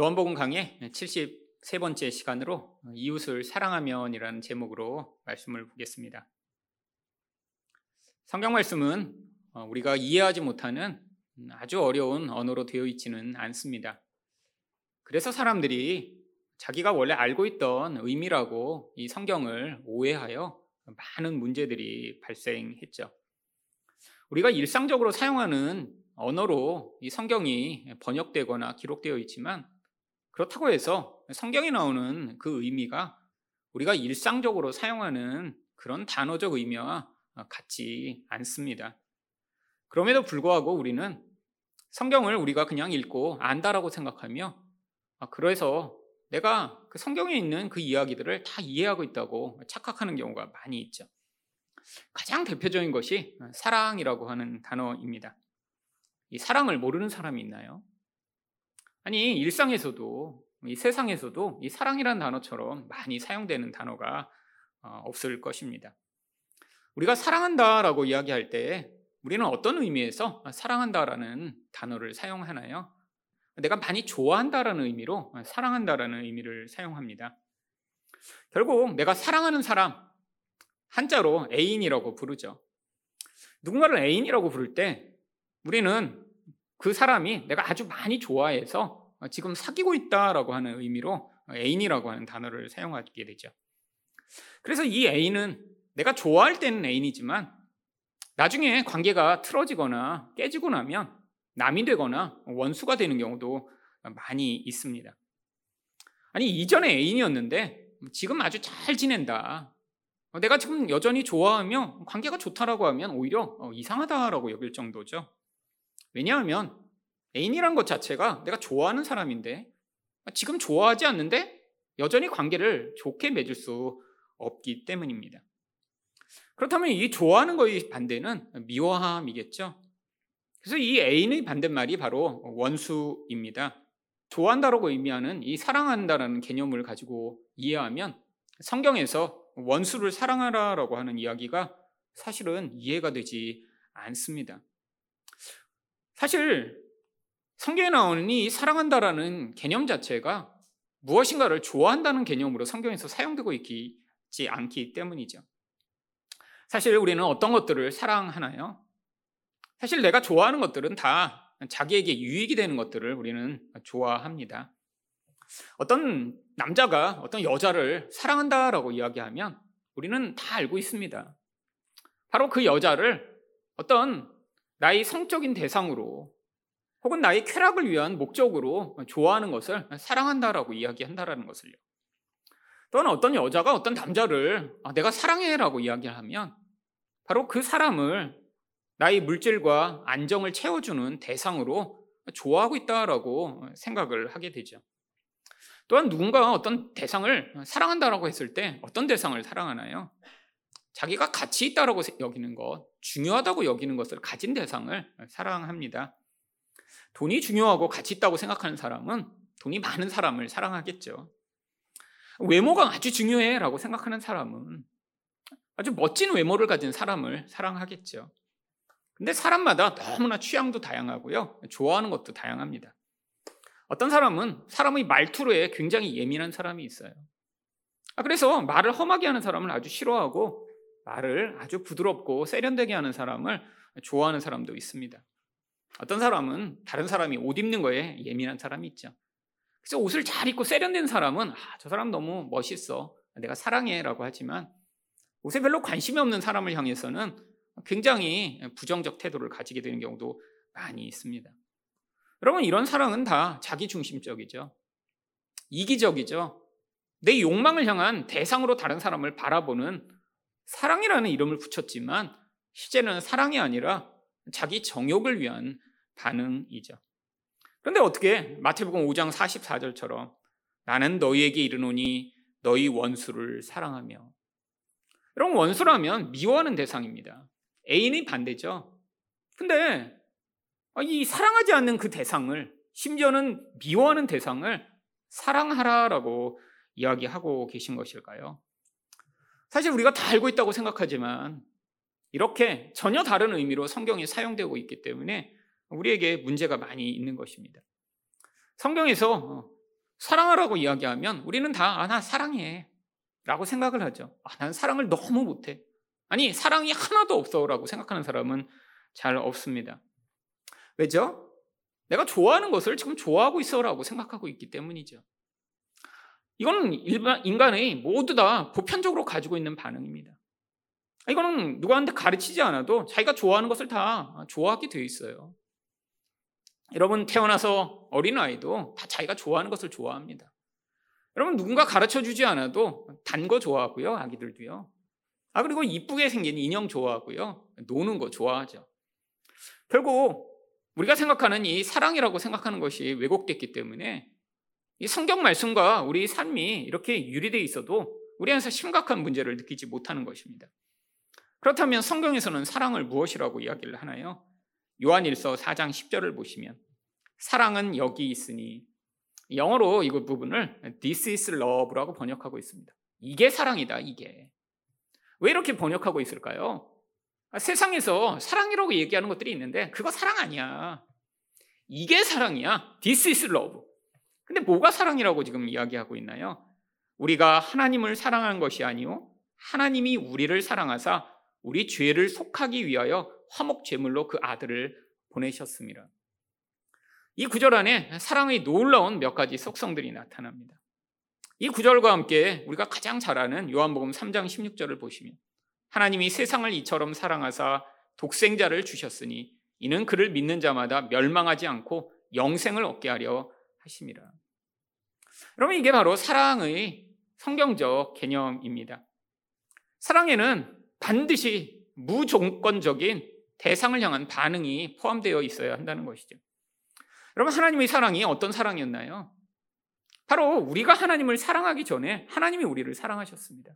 요한복음 강의 73번째 시간으로 이웃을 사랑하면이라는 제목으로 말씀을 보겠습니다. 성경 말씀은 우리가 이해하지 못하는 아주 어려운 언어로 되어 있지는 않습니다. 그래서 사람들이 자기가 원래 알고 있던 의미라고 이 성경을 오해하여 많은 문제들이 발생했죠. 우리가 일상적으로 사용하는 언어로 이 성경이 번역되거나 기록되어 있지만 그렇다고 해서 성경에 나오는 그 의미가 우리가 일상적으로 사용하는 그런 단어적 의미와 같지 않습니다. 그럼에도 불구하고 우리는 성경을 우리가 그냥 읽고 안다라고 생각하며 그래서 내가 그 성경에 있는 그 이야기들을 다 이해하고 있다고 착각하는 경우가 많이 있죠. 가장 대표적인 것이 사랑이라고 하는 단어입니다. 이 사랑을 모르는 사람이 있나요? 아니, 일상에서도, 이 세상에서도 이 사랑이라는 단어처럼 많이 사용되는 단어가 어, 없을 것입니다. 우리가 사랑한다라고 이야기할 때 우리는 어떤 의미에서 사랑한다라는 단어를 사용하나요? 내가 많이 좋아한다라는 의미로 사랑한다라는 의미를 사용합니다. 결국 내가 사랑하는 사람, 한자로 애인이라고 부르죠. 누군가를 애인이라고 부를 때 우리는 그 사람이 내가 아주 많이 좋아해서 지금 사귀고 있다라고 하는 의미로 애인이라고 하는 단어를 사용하게 되죠. 그래서 이 애인은 내가 좋아할 때는 애인이지만 나중에 관계가 틀어지거나 깨지고 나면 남이 되거나 원수가 되는 경우도 많이 있습니다. 아니, 이전에 애인이었는데 지금 아주 잘 지낸다. 내가 지금 여전히 좋아하며 관계가 좋다라고 하면 오히려 이상하다라고 여길 정도죠. 왜냐하면 애인이란 것 자체가 내가 좋아하는 사람인데 지금 좋아하지 않는데 여전히 관계를 좋게 맺을 수 없기 때문입니다. 그렇다면 이 좋아하는 거의 반대는 미워함이겠죠. 그래서 이 애인의 반대말이 바로 원수입니다. 좋아한다라고 의미하는 이 사랑한다라는 개념을 가지고 이해하면 성경에서 원수를 사랑하라라고 하는 이야기가 사실은 이해가 되지 않습니다. 사실 성경에 나오는 이 사랑한다라는 개념 자체가 무엇인가를 좋아한다는 개념으로 성경에서 사용되고 있지 않기 때문이죠. 사실 우리는 어떤 것들을 사랑하나요? 사실 내가 좋아하는 것들은 다 자기에게 유익이 되는 것들을 우리는 좋아합니다. 어떤 남자가 어떤 여자를 사랑한다라고 이야기하면 우리는 다 알고 있습니다. 바로 그 여자를 어떤 나의 성적인 대상으로 혹은 나의 쾌락을 위한 목적으로 좋아하는 것을 사랑한다라고 이야기한다라는 것을요. 또는 어떤 여자가 어떤 남자를 아, 내가 사랑해라고 이야기하면 바로 그 사람을 나의 물질과 안정을 채워주는 대상으로 좋아하고 있다라고 생각을 하게 되죠. 또한 누군가 어떤 대상을 사랑한다라고 했을 때 어떤 대상을 사랑하나요? 자기가 가치 있다라고 여기는 것, 중요하다고 여기는 것을 가진 대상을 사랑합니다. 돈이 중요하고 가치 있다고 생각하는 사람은 돈이 많은 사람을 사랑하겠죠. 외모가 아주 중요해라고 생각하는 사람은 아주 멋진 외모를 가진 사람을 사랑하겠죠. 근데 사람마다 너무나 취향도 다양하고요. 좋아하는 것도 다양합니다. 어떤 사람은 사람의 말투로에 굉장히 예민한 사람이 있어요. 아, 그래서 말을 험하게 하는 사람을 아주 싫어하고 말을 아주 부드럽고 세련되게 하는 사람을 좋아하는 사람도 있습니다. 어떤 사람은 다른 사람이 옷 입는 거에 예민한 사람이 있죠. 그래서 옷을 잘 입고 세련된 사람은 아, 저 사람 너무 멋있어. 내가 사랑해 라고 하지만 옷에 별로 관심이 없는 사람을 향해서는 굉장히 부정적 태도를 가지게 되는 경우도 많이 있습니다. 여러분, 이런 사랑은 다 자기 중심적이죠. 이기적이죠. 내 욕망을 향한 대상으로 다른 사람을 바라보는 사랑이라는 이름을 붙였지만, 실제는 사랑이 아니라 자기 정욕을 위한 반응이죠. 그런데 어떻게 마태복음 5장 44절처럼 나는 너희에게 이르노니 너희 원수를 사랑하며 여러분 원수라면 미워하는 대상입니다. 애인이 반대죠. 근데 아, 이 사랑하지 않는 그 대상을 심지어는 미워하는 대상을 사랑하라라고 이야기하고 계신 것일까요? 사실 우리가 다 알고 있다고 생각하지만 이렇게 전혀 다른 의미로 성경이 사용되고 있기 때문에 우리에게 문제가 많이 있는 것입니다. 성경에서 사랑하라고 이야기하면 우리는 다, 아, 나 사랑해. 라고 생각을 하죠. 아, 난 사랑을 너무 못해. 아니, 사랑이 하나도 없어. 라고 생각하는 사람은 잘 없습니다. 왜죠? 내가 좋아하는 것을 지금 좋아하고 있어. 라고 생각하고 있기 때문이죠. 이거는 일반, 인간의 모두 다 보편적으로 가지고 있는 반응입니다. 이거는 누구한테 가르치지 않아도 자기가 좋아하는 것을 다 좋아하게 되어 있어요. 여러분 태어나서 어린 아이도 다 자기가 좋아하는 것을 좋아합니다. 여러분 누군가 가르쳐 주지 않아도 단 거 좋아하고요. 아기들도요. 아 그리고 이쁘게 생긴 인형 좋아하고요. 노는 거 좋아하죠. 결국 우리가 생각하는 이 사랑이라고 생각하는 것이 왜곡됐기 때문에 이 성경 말씀과 우리 삶이 이렇게 유리되어 있어도 우리 안에서 심각한 문제를 느끼지 못하는 것입니다. 그렇다면 성경에서는 사랑을 무엇이라고 이야기를 하나요? 요한일서 4장 10절을 보시면 사랑은 여기 있으니 영어로 이 부분을 this is love라고 번역하고 있습니다. 이게 사랑이다, 이게. 왜 이렇게 번역하고 있을까요? 아, 세상에서 사랑이라고 얘기하는 것들이 있는데 그거 사랑 아니야. 이게 사랑이야. This is love. 근데 뭐가 사랑이라고 지금 이야기하고 있나요? 우리가 하나님을 사랑한 것이 아니요 하나님이 우리를 사랑하사 우리 죄를 속하기 위하여 화목 제물로 그 아들을 보내셨습니다. 이 구절 안에 사랑의 놀라운 몇 가지 속성들이 나타납니다. 이 구절과 함께 우리가 가장 잘 아는 요한복음 3장 16절을 보시면 하나님이 세상을 이처럼 사랑하사 독생자를 주셨으니 이는 그를 믿는 자마다 멸망하지 않고 영생을 얻게 하려 하심이라. 여러분 이게 바로 사랑의 성경적 개념입니다. 사랑에는 반드시 무조건적인 대상을 향한 반응이 포함되어 있어야 한다는 것이죠. 여러분, 하나님의 사랑이 어떤 사랑이었나요? 바로 우리가 하나님을 사랑하기 전에 하나님이 우리를 사랑하셨습니다.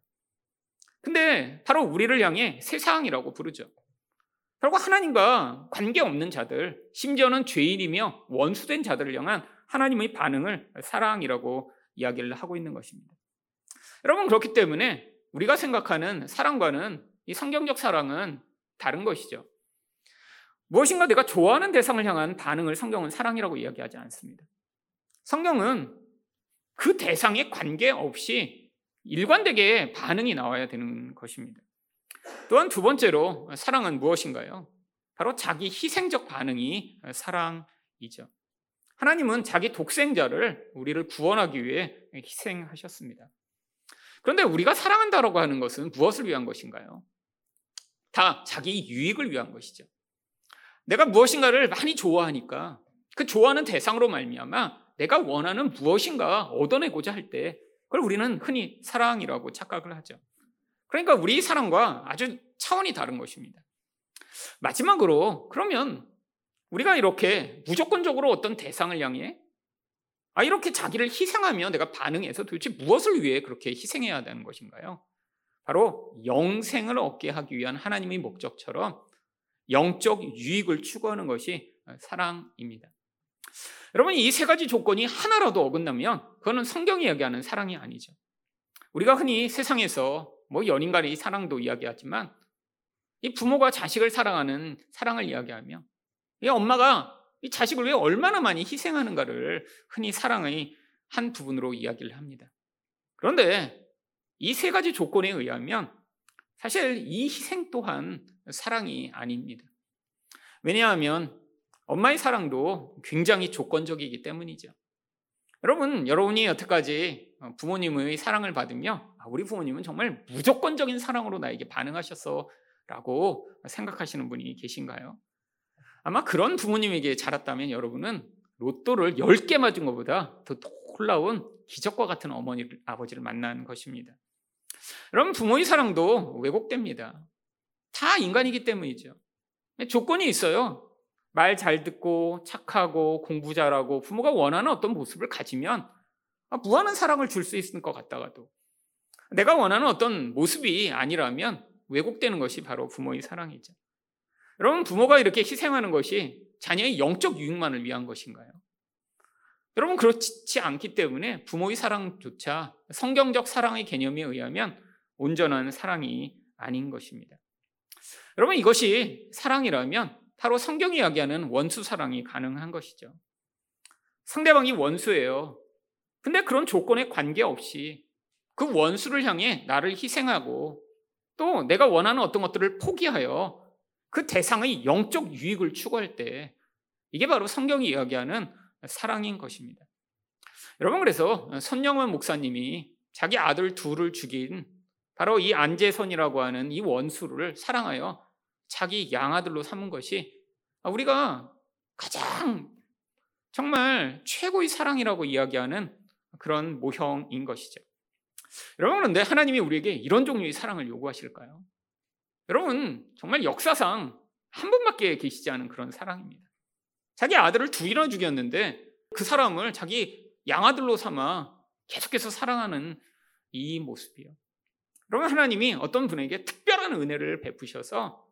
근데 바로 우리를 향해 세상이라고 부르죠. 결국 하나님과 관계없는 자들, 심지어는 죄인이며 원수된 자들을 향한 하나님의 반응을 사랑이라고 이야기를 하고 있는 것입니다. 여러분, 그렇기 때문에 우리가 생각하는 사랑과는 이 성경적 사랑은 다른 것이죠. 무엇인가 내가 좋아하는 대상을 향한 반응을 성경은 사랑이라고 이야기하지 않습니다. 성경은 그 대상에 관계없이 일관되게 반응이 나와야 되는 것입니다. 또한 두 번째로 사랑은 무엇인가요? 바로 자기 희생적 반응이 사랑이죠. 하나님은 자기 독생자를 우리를 구원하기 위해 희생하셨습니다. 그런데 우리가 사랑한다라고 하는 것은 무엇을 위한 것인가요? 다 자기 유익을 위한 것이죠. 내가 무엇인가를 많이 좋아하니까 그 좋아하는 대상으로 말미암아 내가 원하는 무엇인가 얻어내고자 할 때 그걸 우리는 흔히 사랑이라고 착각을 하죠. 그러니까 우리 사랑과 아주 차원이 다른 것입니다. 마지막으로 그러면 우리가 이렇게 무조건적으로 어떤 대상을 향해 아 이렇게 자기를 희생하며 내가 반응해서 도대체 무엇을 위해 그렇게 희생해야 되는 것인가요? 바로 영생을 얻게 하기 위한 하나님의 목적처럼 영적 유익을 추구하는 것이 사랑입니다. 여러분 이 세 가지 조건이 하나라도 어긋나면 그거는 성경이 이야기하는 사랑이 아니죠. 우리가 흔히 세상에서 뭐 연인 간의 사랑도 이야기하지만 이 부모가 자식을 사랑하는 사랑을 이야기하며 이 엄마가 이 자식을 위해 얼마나 많이 희생하는가를 흔히 사랑의 한 부분으로 이야기를 합니다. 그런데 이 세 가지 조건에 의하면 사실 이 희생 또한 사랑이 아닙니다. 왜냐하면 엄마의 사랑도 굉장히 조건적이기 때문이죠. 여러분, 여러분이 여태까지 부모님의 사랑을 받으며 아, 우리 부모님은 정말 무조건적인 사랑으로 나에게 반응하셨어 라고 생각하시는 분이 계신가요? 아마 그런 부모님에게 자랐다면 여러분은 로또를 10개 맞은 것보다 더 놀라운 기적과 같은 어머니를, 아버지를 만난 것입니다. 여러분, 부모의 사랑도 왜곡됩니다. 다 인간이기 때문이죠. 조건이 있어요. 말 잘 듣고 착하고 공부 잘하고 부모가 원하는 어떤 모습을 가지면 아, 무한한 사랑을 줄 수 있을 것 같다가도 내가 원하는 어떤 모습이 아니라면 왜곡되는 것이 바로 부모의 사랑이죠. 여러분 부모가 이렇게 희생하는 것이 자녀의 영적 유익만을 위한 것인가요? 여러분 그렇지 않기 때문에 부모의 사랑조차 성경적 사랑의 개념에 의하면 온전한 사랑이 아닌 것입니다. 여러분 이것이 사랑이라면 바로 성경이 이야기하는 원수 사랑이 가능한 것이죠. 상대방이 원수예요. 근데 그런 조건에 관계없이 그 원수를 향해 나를 희생하고 또 내가 원하는 어떤 것들을 포기하여 그 대상의 영적 유익을 추구할 때 이게 바로 성경이 이야기하는 사랑인 것입니다. 여러분 그래서 선영원 목사님이 자기 아들 둘을 죽인 바로 이 안재선이라고 하는 이 원수를 사랑하여 자기 양아들로 삼은 것이 우리가 가장 정말 최고의 사랑이라고 이야기하는 그런 모형인 것이죠. 여러분 그런데 하나님이 우리에게 이런 종류의 사랑을 요구하실까요? 여러분 정말 역사상 한 분밖에 계시지 않은 그런 사랑입니다. 자기 아들을 둘이나 죽였는데 그 사람을 자기 양아들로 삼아 계속해서 사랑하는 이 모습이요. 여러분 하나님이 어떤 분에게 특별한 은혜를 베푸셔서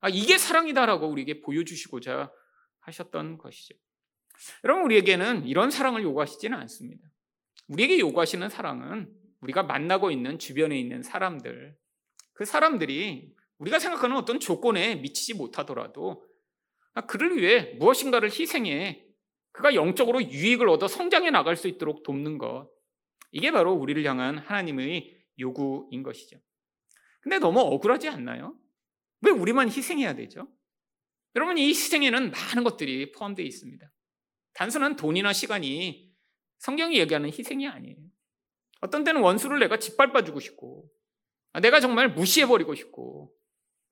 아 이게 사랑이다라고 우리에게 보여주시고자 하셨던 것이죠. 여러분 우리에게는 이런 사랑을 요구하시지는 않습니다. 우리에게 요구하시는 사랑은 우리가 만나고 있는 주변에 있는 사람들, 그 사람들이 우리가 생각하는 어떤 조건에 미치지 못하더라도 아, 그를 위해 무엇인가를 희생해 그가 영적으로 유익을 얻어 성장해 나갈 수 있도록 돕는 것. 이게 바로 우리를 향한 하나님의 요구인 것이죠. 근데 너무 억울하지 않나요? 왜 우리만 희생해야 되죠? 여러분, 이 희생에는 많은 것들이 포함되어 있습니다. 단순한 돈이나 시간이 성경이 얘기하는 희생이 아니에요. 어떤 때는 원수를 내가 짓밟아주고 싶고, 아, 내가 정말 무시해버리고 싶고, 아,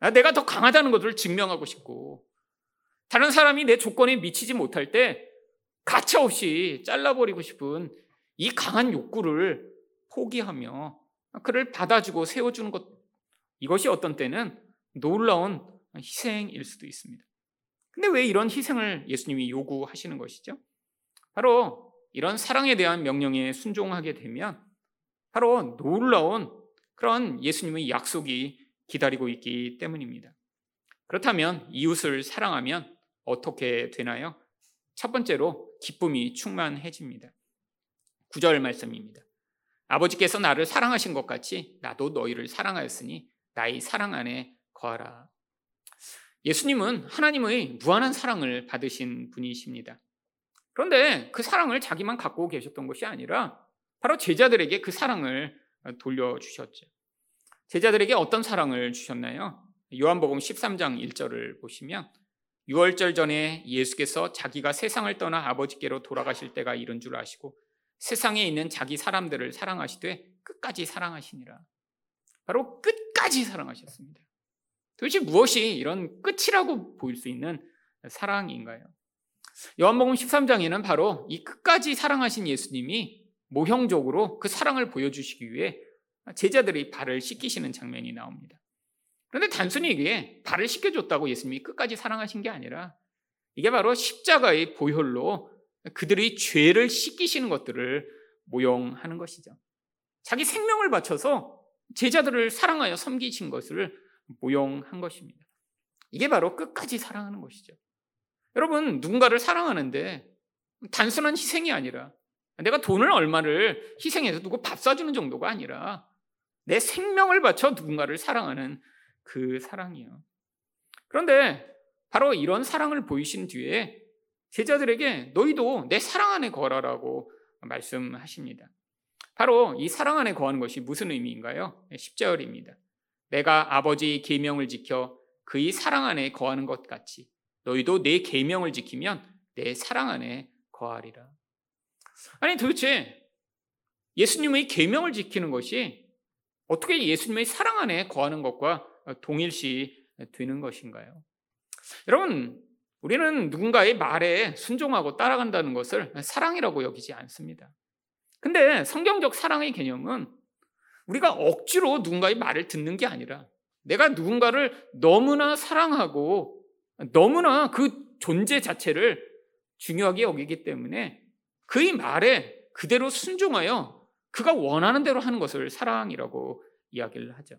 내가 더 강하다는 것을 증명하고 싶고, 다른 사람이 내 조건에 미치지 못할 때 가차없이 잘라버리고 싶은 이 강한 욕구를 포기하며 그를 받아주고 세워주는 것, 이것이 어떤 때는 놀라운 희생일 수도 있습니다. 근데 왜 이런 희생을 예수님이 요구하시는 것이죠? 바로 이런 사랑에 대한 명령에 순종하게 되면 바로 놀라운 그런 예수님의 약속이 기다리고 있기 때문입니다. 그렇다면 이웃을 사랑하면 어떻게 되나요? 첫 번째로 기쁨이 충만해집니다. 구절 말씀입니다. 아버지께서 나를 사랑하신 것 같이 나도 너희를 사랑하였으니 나의 사랑 안에 거하라. 예수님은 하나님의 무한한 사랑을 받으신 분이십니다. 그런데 그 사랑을 자기만 갖고 계셨던 것이 아니라 바로 제자들에게 그 사랑을 돌려주셨죠. 제자들에게 어떤 사랑을 주셨나요? 요한복음 13장 1절을 보시면 6월절 전에 예수께서 자기가 세상을 떠나 아버지께로 돌아가실 때가 이른 줄 아시고 세상에 있는 자기 사람들을 사랑하시되 끝까지 사랑하시니라. 바로 끝까지 사랑하셨습니다. 도대체 무엇이 이런 끝이라고 보일 수 있는 사랑인가요? 요한복음 13장에는 바로 이 끝까지 사랑하신 예수님이 모형적으로 그 사랑을 보여주시기 위해 제자들의 발을 씻기시는 장면이 나옵니다. 그런데 단순히 이게 발을 씻겨줬다고 예수님이 끝까지 사랑하신 게 아니라 이게 바로 십자가의 보혈로 그들의 죄를 씻기시는 것들을 모형하는 것이죠. 자기 생명을 바쳐서 제자들을 사랑하여 섬기신 것을 모형한 것입니다. 이게 바로 끝까지 사랑하는 것이죠. 여러분, 누군가를 사랑하는데 단순한 희생이 아니라 내가 돈을 얼마를 희생해서 누구 밥 사주는 정도가 아니라 내 생명을 바쳐 누군가를 사랑하는 그 사랑이요. 그런데 바로 이런 사랑을 보이신 뒤에 제자들에게 너희도 내 사랑 안에 거라라고 말씀하십니다. 바로 이 사랑 안에 거하는 것이 무슨 의미인가요? 10절입니다. 내가 아버지의 계명을 지켜 그의 사랑 안에 거하는 것 같이 너희도 내 계명을 지키면 내 사랑 안에 거하리라. 아니 도대체 예수님의 계명을 지키는 것이 어떻게 예수님의 사랑 안에 거하는 것과 동일시 되는 것인가요? 여러분, 우리는 누군가의 말에 순종하고 따라간다는 것을 사랑이라고 여기지 않습니다. 근데 성경적 사랑의 개념은 우리가 억지로 누군가의 말을 듣는 게 아니라 내가 누군가를 너무나 사랑하고 너무나 그 존재 자체를 중요하게 여기기 때문에 그의 말에 그대로 순종하여 그가 원하는 대로 하는 것을 사랑이라고 이야기를 하죠.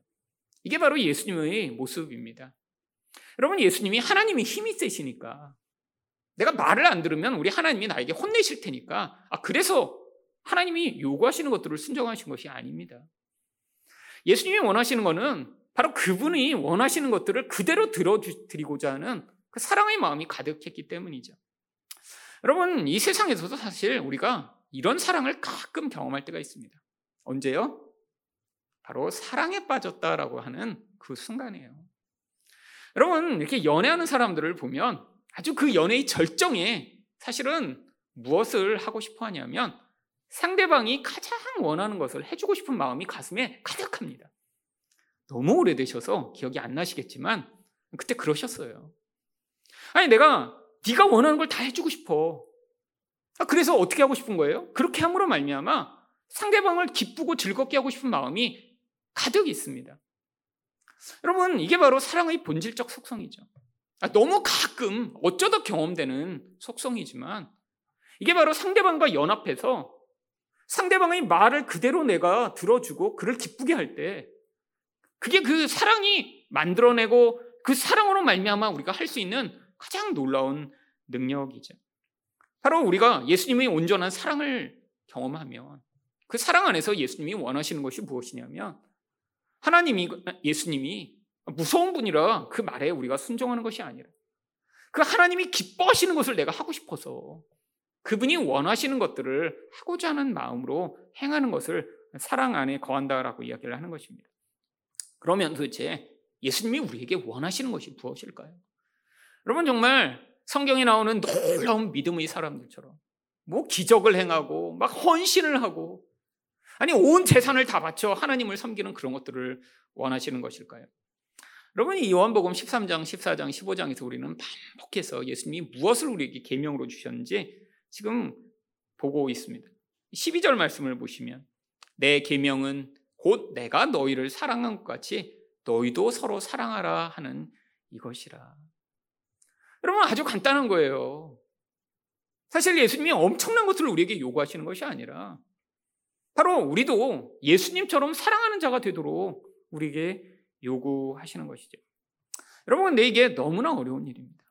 이게 바로 예수님의 모습입니다. 여러분, 예수님이 하나님이 힘이 세시니까 내가 말을 안 들으면 우리 하나님이 나에게 혼내실 테니까 아, 그래서 하나님이 요구하시는 것들을 순종하신 것이 아닙니다. 예수님이 원하시는 것은 바로 그분이 원하시는 것들을 그대로 들어드리고자 하는 그 사랑의 마음이 가득했기 때문이죠. 여러분, 이 세상에서도 사실 우리가 이런 사랑을 가끔 경험할 때가 있습니다. 언제요? 바로 사랑에 빠졌다라고 하는 그 순간이에요. 여러분, 이렇게 연애하는 사람들을 보면 아주 그 연애의 절정에 사실은 무엇을 하고 싶어 하냐면 상대방이 가장 원하는 것을 해주고 싶은 마음이 가슴에 가득합니다. 너무 오래되셔서 기억이 안 나시겠지만 그때 그러셨어요. 아니 내가 네가 원하는 걸 다 해주고 싶어. 아, 그래서 어떻게 하고 싶은 거예요? 그렇게 함으로 말미암아 상대방을 기쁘고 즐겁게 하고 싶은 마음이 가득 있습니다. 여러분 이게 바로 사랑의 본질적 속성이죠. 아, 너무 가끔 어쩌다 경험되는 속성이지만 이게 바로 상대방과 연합해서 상대방의 말을 그대로 내가 들어주고 그를 기쁘게 할 때 그게 그 사랑이 만들어내고 그 사랑으로 말미암아 우리가 할 수 있는 가장 놀라운 능력이죠. 바로 우리가 예수님의 온전한 사랑을 경험하면 그 사랑 안에서 예수님이 원하시는 것이 무엇이냐면 하나님이 예수님이 무서운 분이라 그 말에 우리가 순종하는 것이 아니라 그 하나님이 기뻐하시는 것을 내가 하고 싶어서 그분이 원하시는 것들을 하고자 하는 마음으로 행하는 것을 사랑 안에 거한다라고 이야기를 하는 것입니다. 그러면 도대체 예수님이 우리에게 원하시는 것이 무엇일까요? 여러분 정말 성경에 나오는 놀라운 믿음의 사람들처럼 뭐 기적을 행하고 막 헌신을 하고 아니 온 재산을 다 바쳐 하나님을 섬기는 그런 것들을 원하시는 것일까요? 여러분 이 요한복음 13장, 14장, 15장에서 우리는 반복해서 예수님이 무엇을 우리에게 계명으로 주셨는지 지금 보고 있습니다. 12절 말씀을 보시면 내 계명은 곧 내가 너희를 사랑한 것 같이 너희도 서로 사랑하라 하는 이것이라. 여러분 아주 간단한 거예요. 사실 예수님이 엄청난 것을 우리에게 요구하시는 것이 아니라 바로 우리도 예수님처럼 사랑하는 자가 되도록 우리에게 요구하시는 것이죠. 여러분 근데 이게 너무나 어려운 일입니다.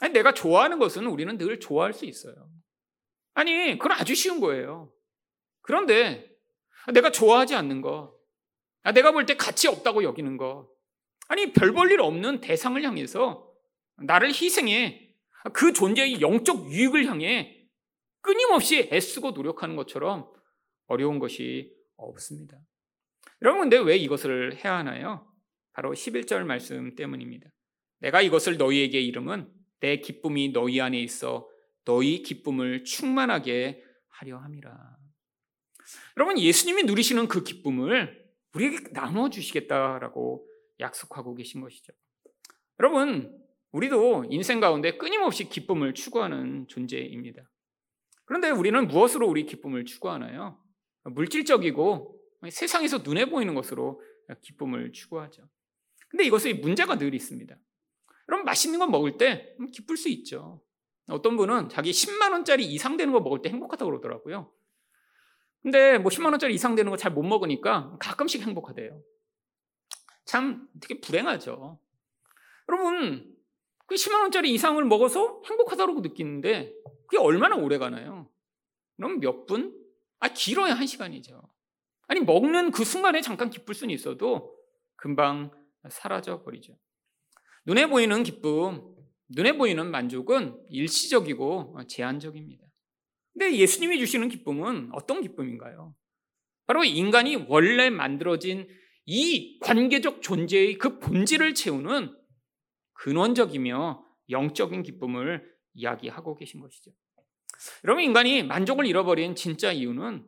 아니, 내가 좋아하는 것은 우리는 늘 좋아할 수 있어요. 아니, 그건 아주 쉬운 거예요. 그런데 내가 좋아하지 않는 것, 아, 내가 볼 때 가치 없다고 여기는 것, 아니, 별 볼 일 없는 대상을 향해서 나를 희생해 그 존재의 영적 유익을 향해 끊임없이 애쓰고 노력하는 것처럼 어려운 것이 없습니다. 여러분, 근데 왜 이것을 해야 하나요? 바로 11절 말씀 때문입니다. 내가 이것을 너희에게 이름은 내 기쁨이 너희 안에 있어 너희 기쁨을 충만하게 하려 함이라. 여러분, 예수님이 누리시는 그 기쁨을 우리에게 나누어 주시겠다라고 약속하고 계신 것이죠. 여러분, 우리도 인생 가운데 끊임없이 기쁨을 추구하는 존재입니다. 그런데 우리는 무엇으로 우리 기쁨을 추구하나요? 물질적이고 세상에서 눈에 보이는 것으로 기쁨을 추구하죠. 근데 이것의 문제가 늘 있습니다. 여러분, 맛있는 거 먹을 때 기쁠 수 있죠. 어떤 분은 자기 10만 원짜리 이상 되는 거 먹을 때 행복하다고 그러더라고요. 근데 뭐 10만 원짜리 이상 되는 거 잘 못 먹으니까 가끔씩 행복하대요. 참 되게 불행하죠. 여러분, 그 10만 원짜리 이상을 먹어서 행복하다고 느끼는데 그게 얼마나 오래 가나요? 그럼 몇 분? 아, 길어야 한 시간이죠. 아니, 먹는 그 순간에 잠깐 기쁠 수는 있어도 금방 사라져 버리죠. 눈에 보이는 기쁨, 눈에 보이는 만족은 일시적이고 제한적입니다. 근데 예수님이 주시는 기쁨은 어떤 기쁨인가요? 바로 인간이 원래 만들어진 이 관계적 존재의 그 본질을 채우는 근원적이며 영적인 기쁨을 이야기하고 계신 것이죠. 여러분, 인간이 만족을 잃어버린 진짜 이유는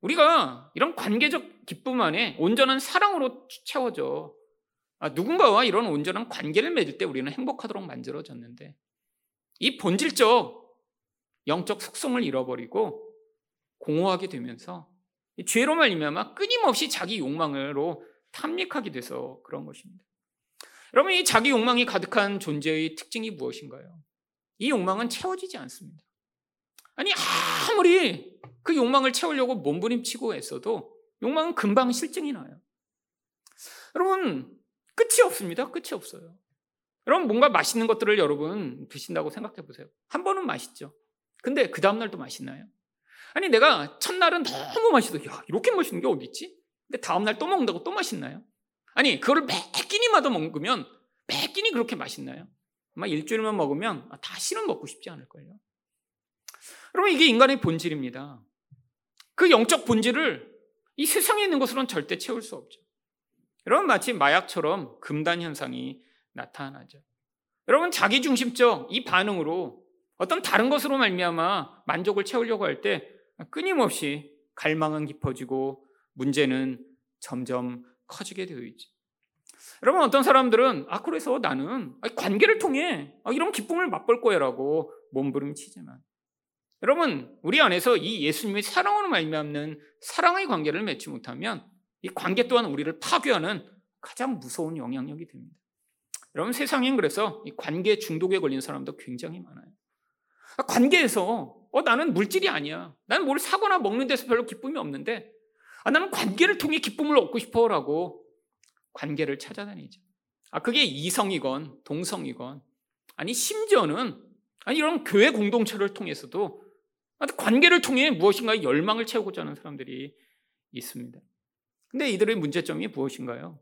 우리가 이런 관계적 기쁨 안에 온전한 사랑으로 채워져 아, 누군가와 이런 온전한 관계를 맺을 때 우리는 행복하도록 만들어졌는데 이 본질적 영적 속성을 잃어버리고 공허하게 되면서 죄로 말미암아 끊임없이 자기 욕망으로 탐닉하게 돼서 그런 것입니다. 여러분 이 자기 욕망이 가득한 존재의 특징이 무엇인가요? 이 욕망은 채워지지 않습니다. 아니 아무리 그 욕망을 채우려고 몸부림치고 애써도 욕망은 금방 실증이 나요. 여러분 끝이 없습니다. 끝이 없어요. 여러분 뭔가 맛있는 것들을 여러분 드신다고 생각해 보세요. 한 번은 맛있죠. 근데 그 다음 날도 맛있나요? 아니 내가 첫날은 너무 맛있어. 야 이렇게 맛있는 게 어디 있지? 근데 다음 날 또 먹는다고 또 맛있나요? 아니 그거를 매 끼니마다 먹으면 매 끼니 그렇게 맛있나요? 아마 일주일만 먹으면 아, 다시는 먹고 싶지 않을걸요. 여러분 이게 인간의 본질입니다. 그 영적 본질을 이 세상에 있는 것으로는 절대 채울 수 없죠. 여러분 마치 마약처럼 금단 현상이 나타나죠. 여러분 자기 중심적 이 반응으로 어떤 다른 것으로 말미암아 만족을 채우려고 할 때 끊임없이 갈망은 깊어지고 문제는 점점 커지게 되어 있죠. 여러분 어떤 사람들은 아 그래서 나는 관계를 통해 아, 이런 기쁨을 맛볼 거야라고 몸부림치지만 여러분 우리 안에서 이 예수님의 사랑으로 말미암는 사랑의 관계를 맺지 못하면 이 관계 또한 우리를 파괴하는 가장 무서운 영향력이 됩니다. 여러분 세상엔 그래서 이 관계 중독에 걸린 사람도 굉장히 많아요. 아, 관계에서 어 나는 물질이 아니야. 나는 뭘 사거나 먹는 데서 별로 기쁨이 없는데 아, 나는 관계를 통해 기쁨을 얻고 싶어 라고 관계를 찾아다니죠. 아 그게 이성이건 동성이건 아니 심지어는 아니 이런 교회 공동체를 통해서도 관계를 통해 무엇인가 열망을 채우고자 하는 사람들이 있습니다. 근데 이들의 문제점이 무엇인가요?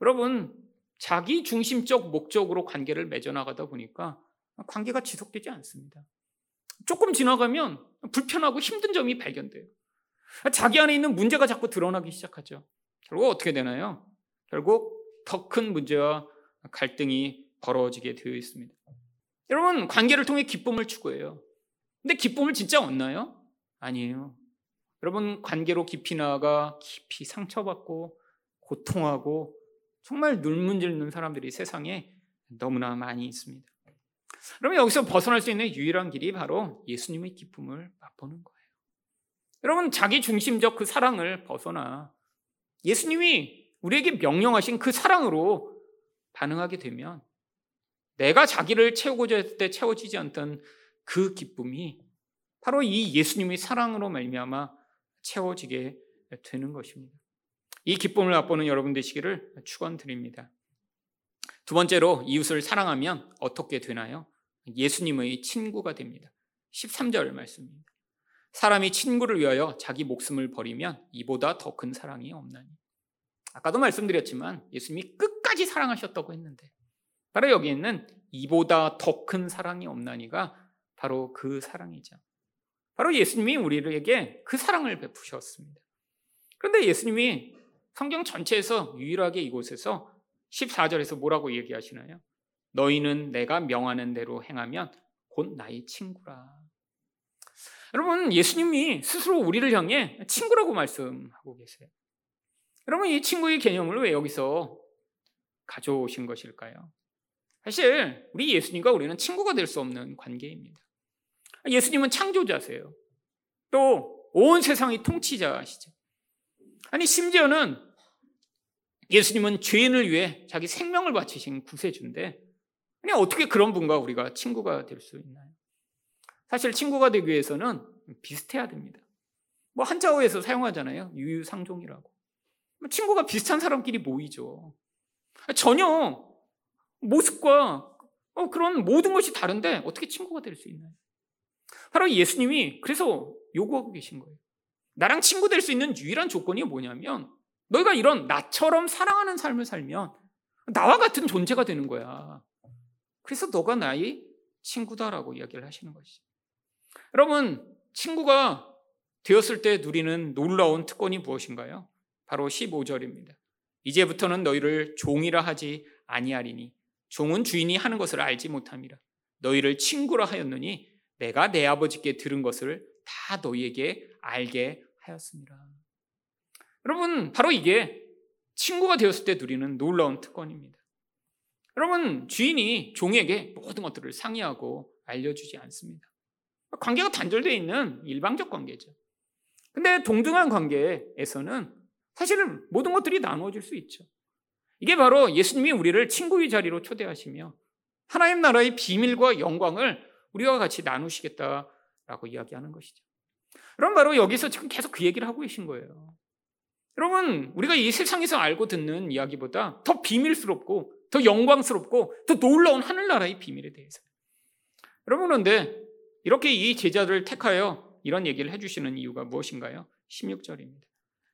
여러분 자기 중심적 목적으로 관계를 맺어나가다 보니까 관계가 지속되지 않습니다. 조금 지나가면 불편하고 힘든 점이 발견돼요. 자기 안에 있는 문제가 자꾸 드러나기 시작하죠. 결국 어떻게 되나요? 결국 더 큰 문제와 갈등이 벌어지게 되어 있습니다. 여러분, 관계를 통해 기쁨을 추구해요. 근데 기쁨을 진짜 얻나요? 아니에요. 여러분, 관계로 깊이 나아가 깊이 상처받고 고통하고 정말 눈문질는 사람들이 세상에 너무나 많이 있습니다. 그러면 여기서 벗어날 수 있는 유일한 길이 바로 예수님의 기쁨을 맛보는 거예요. 여러분, 자기 중심적 그 사랑을 벗어나 예수님이 우리에게 명령하신 그 사랑으로 반응하게 되면 내가 자기를 채우고자 했을 때 채워지지 않던 그 기쁨이 바로 이 예수님의 사랑으로 말미암아 채워지게 되는 것입니다. 이 기쁨을 맛보는 여러분 되시기를 축원드립니다. 두 번째로 이웃을 사랑하면 어떻게 되나요? 예수님의 친구가 됩니다. 13절 말씀입니다. 사람이 친구를 위하여 자기 목숨을 버리면 이보다 더 큰 사랑이 없나니. 아까도 말씀드렸지만 예수님이 끝까지 사랑하셨다고 했는데 바로 여기 있는 이보다 더 큰 사랑이 없나니가 바로 그 사랑이죠. 바로 예수님이 우리에게 그 사랑을 베푸셨습니다. 그런데 예수님이 성경 전체에서 유일하게 이곳에서 14절에서 뭐라고 얘기하시나요? 너희는 내가 명하는 대로 행하면 곧 나의 친구라. 여러분, 예수님이 스스로 우리를 향해 친구라고 말씀하고 계세요. 여러분, 이 친구의 개념을 왜 여기서 가져오신 것일까요? 사실, 우리 예수님과 우리는 친구가 될 수 없는 관계입니다. 예수님은 창조자세요. 또, 온 세상의 통치자시죠. 아니, 심지어는 예수님은 죄인을 위해 자기 생명을 바치신 구세주인데, 아니, 어떻게 그런 분과 우리가 친구가 될 수 있나요? 사실 친구가 되기 위해서는 비슷해야 됩니다. 뭐 한자어에서 사용하잖아요. 유유상종이라고. 뭐 친구가 비슷한 사람끼리 모이죠. 전혀 모습과 어, 그런 모든 것이 다른데 어떻게 친구가 될 수 있나요? 바로 예수님이 그래서 요구하고 계신 거예요. 나랑 친구 될 수 있는 유일한 조건이 뭐냐면 너희가 이런 나처럼 사랑하는 삶을 살면 나와 같은 존재가 되는 거야. 그래서 너가 나의 친구다라고 이야기를 하시는 것이죠. 여러분, 친구가 되었을 때 누리는 놀라운 특권이 무엇인가요? 바로 15절입니다. 이제부터는 너희를 종이라 하지 아니하리니 종은 주인이 하는 것을 알지 못함이라. 너희를 친구라 하였느니 내가 내 아버지께 들은 것을 다 너희에게 알게 하였습니다. 여러분, 바로 이게 친구가 되었을 때 누리는 놀라운 특권입니다. 여러분, 주인이 종에게 모든 것들을 상의하고 알려주지 않습니다. 관계가 단절되어 있는 일방적 관계죠. 근데 동등한 관계에서는 사실은 모든 것들이 나누어질 수 있죠. 이게 바로 예수님이 우리를 친구의 자리로 초대하시며 하나님 나라의 비밀과 영광을 우리와 같이 나누시겠다라고 이야기하는 것이죠. 그럼 바로 여기서 지금 계속 그 얘기를 하고 계신 거예요. 여러분, 우리가 이 세상에서 알고 듣는 이야기보다 더 비밀스럽고 더 영광스럽고 더 놀라운 하늘나라의 비밀에 대해서. 여러분, 그런데 이렇게 이 제자들을 택하여 이런 얘기를 해주시는 이유가 무엇인가요? 16절입니다.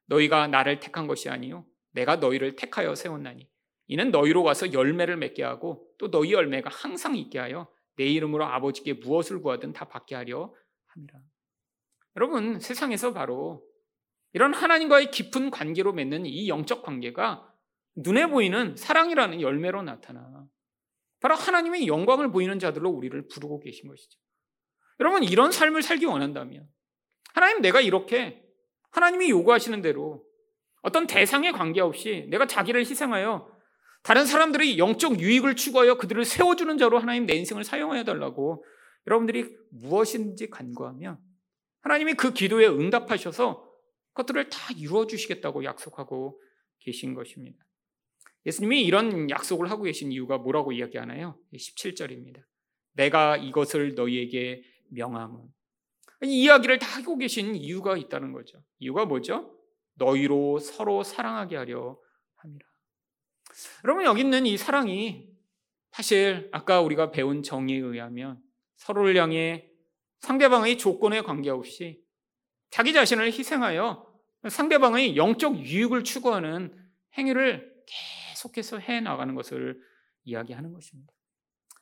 너희가 나를 택한 것이 아니요 내가 너희를 택하여 세웠나니 이는 너희로 와서 열매를 맺게 하고 또 너희 열매가 항상 있게 하여 내 이름으로 아버지께 무엇을 구하든 다 받게 하려 함이라. 여러분, 세상에서 바로 이런 하나님과의 깊은 관계로 맺는 이 영적 관계가 눈에 보이는 사랑이라는 열매로 나타나 바로 하나님의 영광을 보이는 자들로 우리를 부르고 계신 것이죠. 여러분, 이런 삶을 살기 원한다면 하나님 내가 이렇게 하나님이 요구하시는 대로 어떤 대상에 관계없이 내가 자기를 희생하여 다른 사람들의 영적 유익을 추구하여 그들을 세워주는 자로 하나님 내 인생을 사용하여 달라고 여러분들이 무엇인지 간구하면 하나님이 그 기도에 응답하셔서 그것들을 다 이루어 주시겠다고 약속하고 계신 것입니다. 예수님이 이런 약속을 하고 계신 이유가 뭐라고 이야기하나요? 17절입니다. 내가 이것을 너희에게 명함은 이 이야기를 다 하고 계신 이유가 있다는 거죠. 이유가 뭐죠? 너희로 서로 사랑하게 하려 함이라. 여러분 여기 있는 이 사랑이 사실 아까 우리가 배운 정의에 의하면 서로를 향해 상대방의 조건에 관계없이 자기 자신을 희생하여 상대방의 영적 유익을 추구하는 행위를 계속해서 해 나가는 것을 이야기하는 것입니다.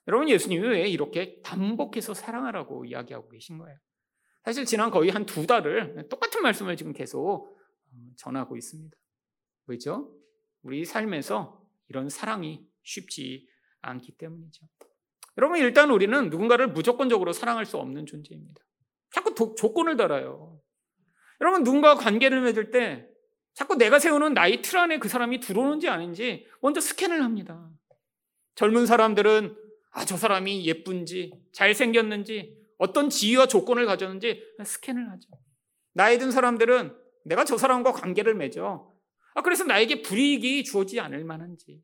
여러분 예수님이 왜 이렇게 반복해서 사랑하라고 이야기하고 계신 거예요? 사실 지난 거의 한 두 달을 똑같은 말씀을 지금 계속 전하고 있습니다. 왜죠? 우리 삶에서 이런 사랑이 쉽지 않기 때문이죠. 여러분 일단 우리는 누군가를 무조건적으로 사랑할 수 없는 존재입니다. 자꾸 도, 조건을 달아요. 여러분 누군가 관계를 맺을 때 자꾸 내가 세우는 나의 틀 안에 그 사람이 들어오는지 아닌지 먼저 스캔을 합니다. 젊은 사람들은 아, 저 사람이 예쁜지, 잘생겼는지, 어떤 지위와 조건을 가졌는지 스캔을 하죠. 나이 든 사람들은 내가 저 사람과 관계를 맺어. 아, 그래서 나에게 불이익이 주어지지 않을 만한지.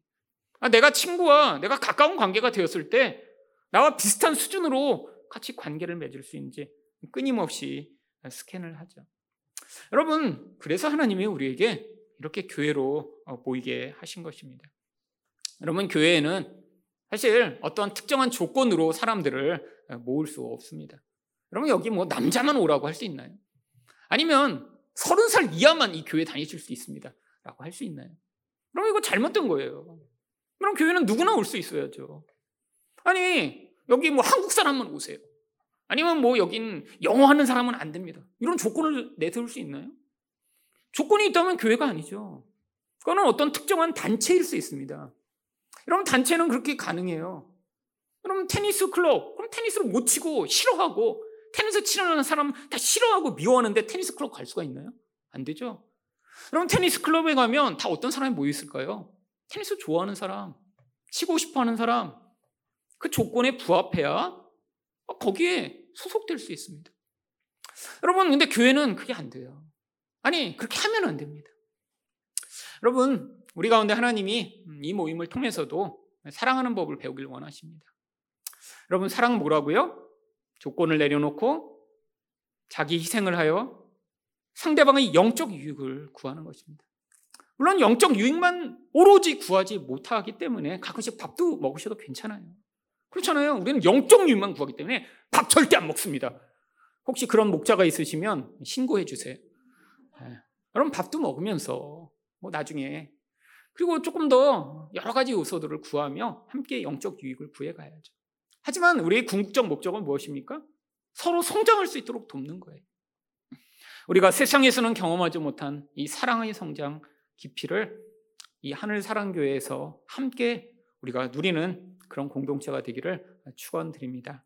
아, 내가 친구와 내가 가까운 관계가 되었을 때 나와 비슷한 수준으로 같이 관계를 맺을 수 있는지 끊임없이 스캔을 하죠. 여러분, 그래서 하나님이 우리에게 이렇게 교회로 어, 보이게 하신 것입니다. 여러분, 교회에는 사실 어떤 특정한 조건으로 사람들을 어, 모을 수 없습니다. 여러분, 여기 뭐 남자만 오라고 할 수 있나요? 아니면 서른 살 이하만 이 교회 다니실 수 있습니다. 라고 할 수 있나요? 그럼 이거 잘못된 거예요. 그럼 교회는 누구나 올 수 있어야죠. 아니, 여기 뭐 한국 사람만 오세요. 아니면 뭐 여긴 영어 하는 사람은 안 됩니다. 이런 조건을 내세울 수 있나요? 조건이 있다면 교회가 아니죠. 그거는 어떤 특정한 단체일 수 있습니다. 여러분, 단체는 그렇게 가능해요. 그럼 테니스 클럽, 그럼 테니스를 못 치고 싫어하고 테니스 치는 사람 다 싫어하고 미워하는데 테니스 클럽 갈 수가 있나요? 안 되죠. 그럼 테니스 클럽에 가면 다 어떤 사람이 모여 있을까요? 테니스 좋아하는 사람, 치고 싶어 하는 사람, 그 조건에 부합해야 거기에 소속될 수 있습니다. 여러분, 근데 교회는 그게 안 돼요. 아니, 그렇게 하면 안 됩니다. 여러분, 우리 가운데 하나님이 이 모임을 통해서도 사랑하는 법을 배우길 원하십니다. 여러분, 사랑 뭐라고요? 조건을 내려놓고 자기 희생을 하여 상대방의 영적 유익을 구하는 것입니다. 물론 영적 유익만 오로지 구하지 못하기 때문에 가끔씩 밥도 먹으셔도 괜찮아요. 그렇잖아요. 우리는 영적 유익만 구하기 때문에 밥 절대 안 먹습니다. 혹시 그런 목자가 있으시면 신고해 주세요. 네. 여러분 밥도 먹으면서 뭐 나중에 그리고 조금 더 여러 가지 요소들을 구하며 함께 영적 유익을 구해 가야죠. 하지만 우리의 궁극적 목적은 무엇입니까? 서로 성장할 수 있도록 돕는 거예요. 우리가 세상에서는 경험하지 못한 이 사랑의 성장 깊이를 이 하늘 사랑교회에서 함께 우리가 누리는 그런 공동체가 되기를 축원드립니다.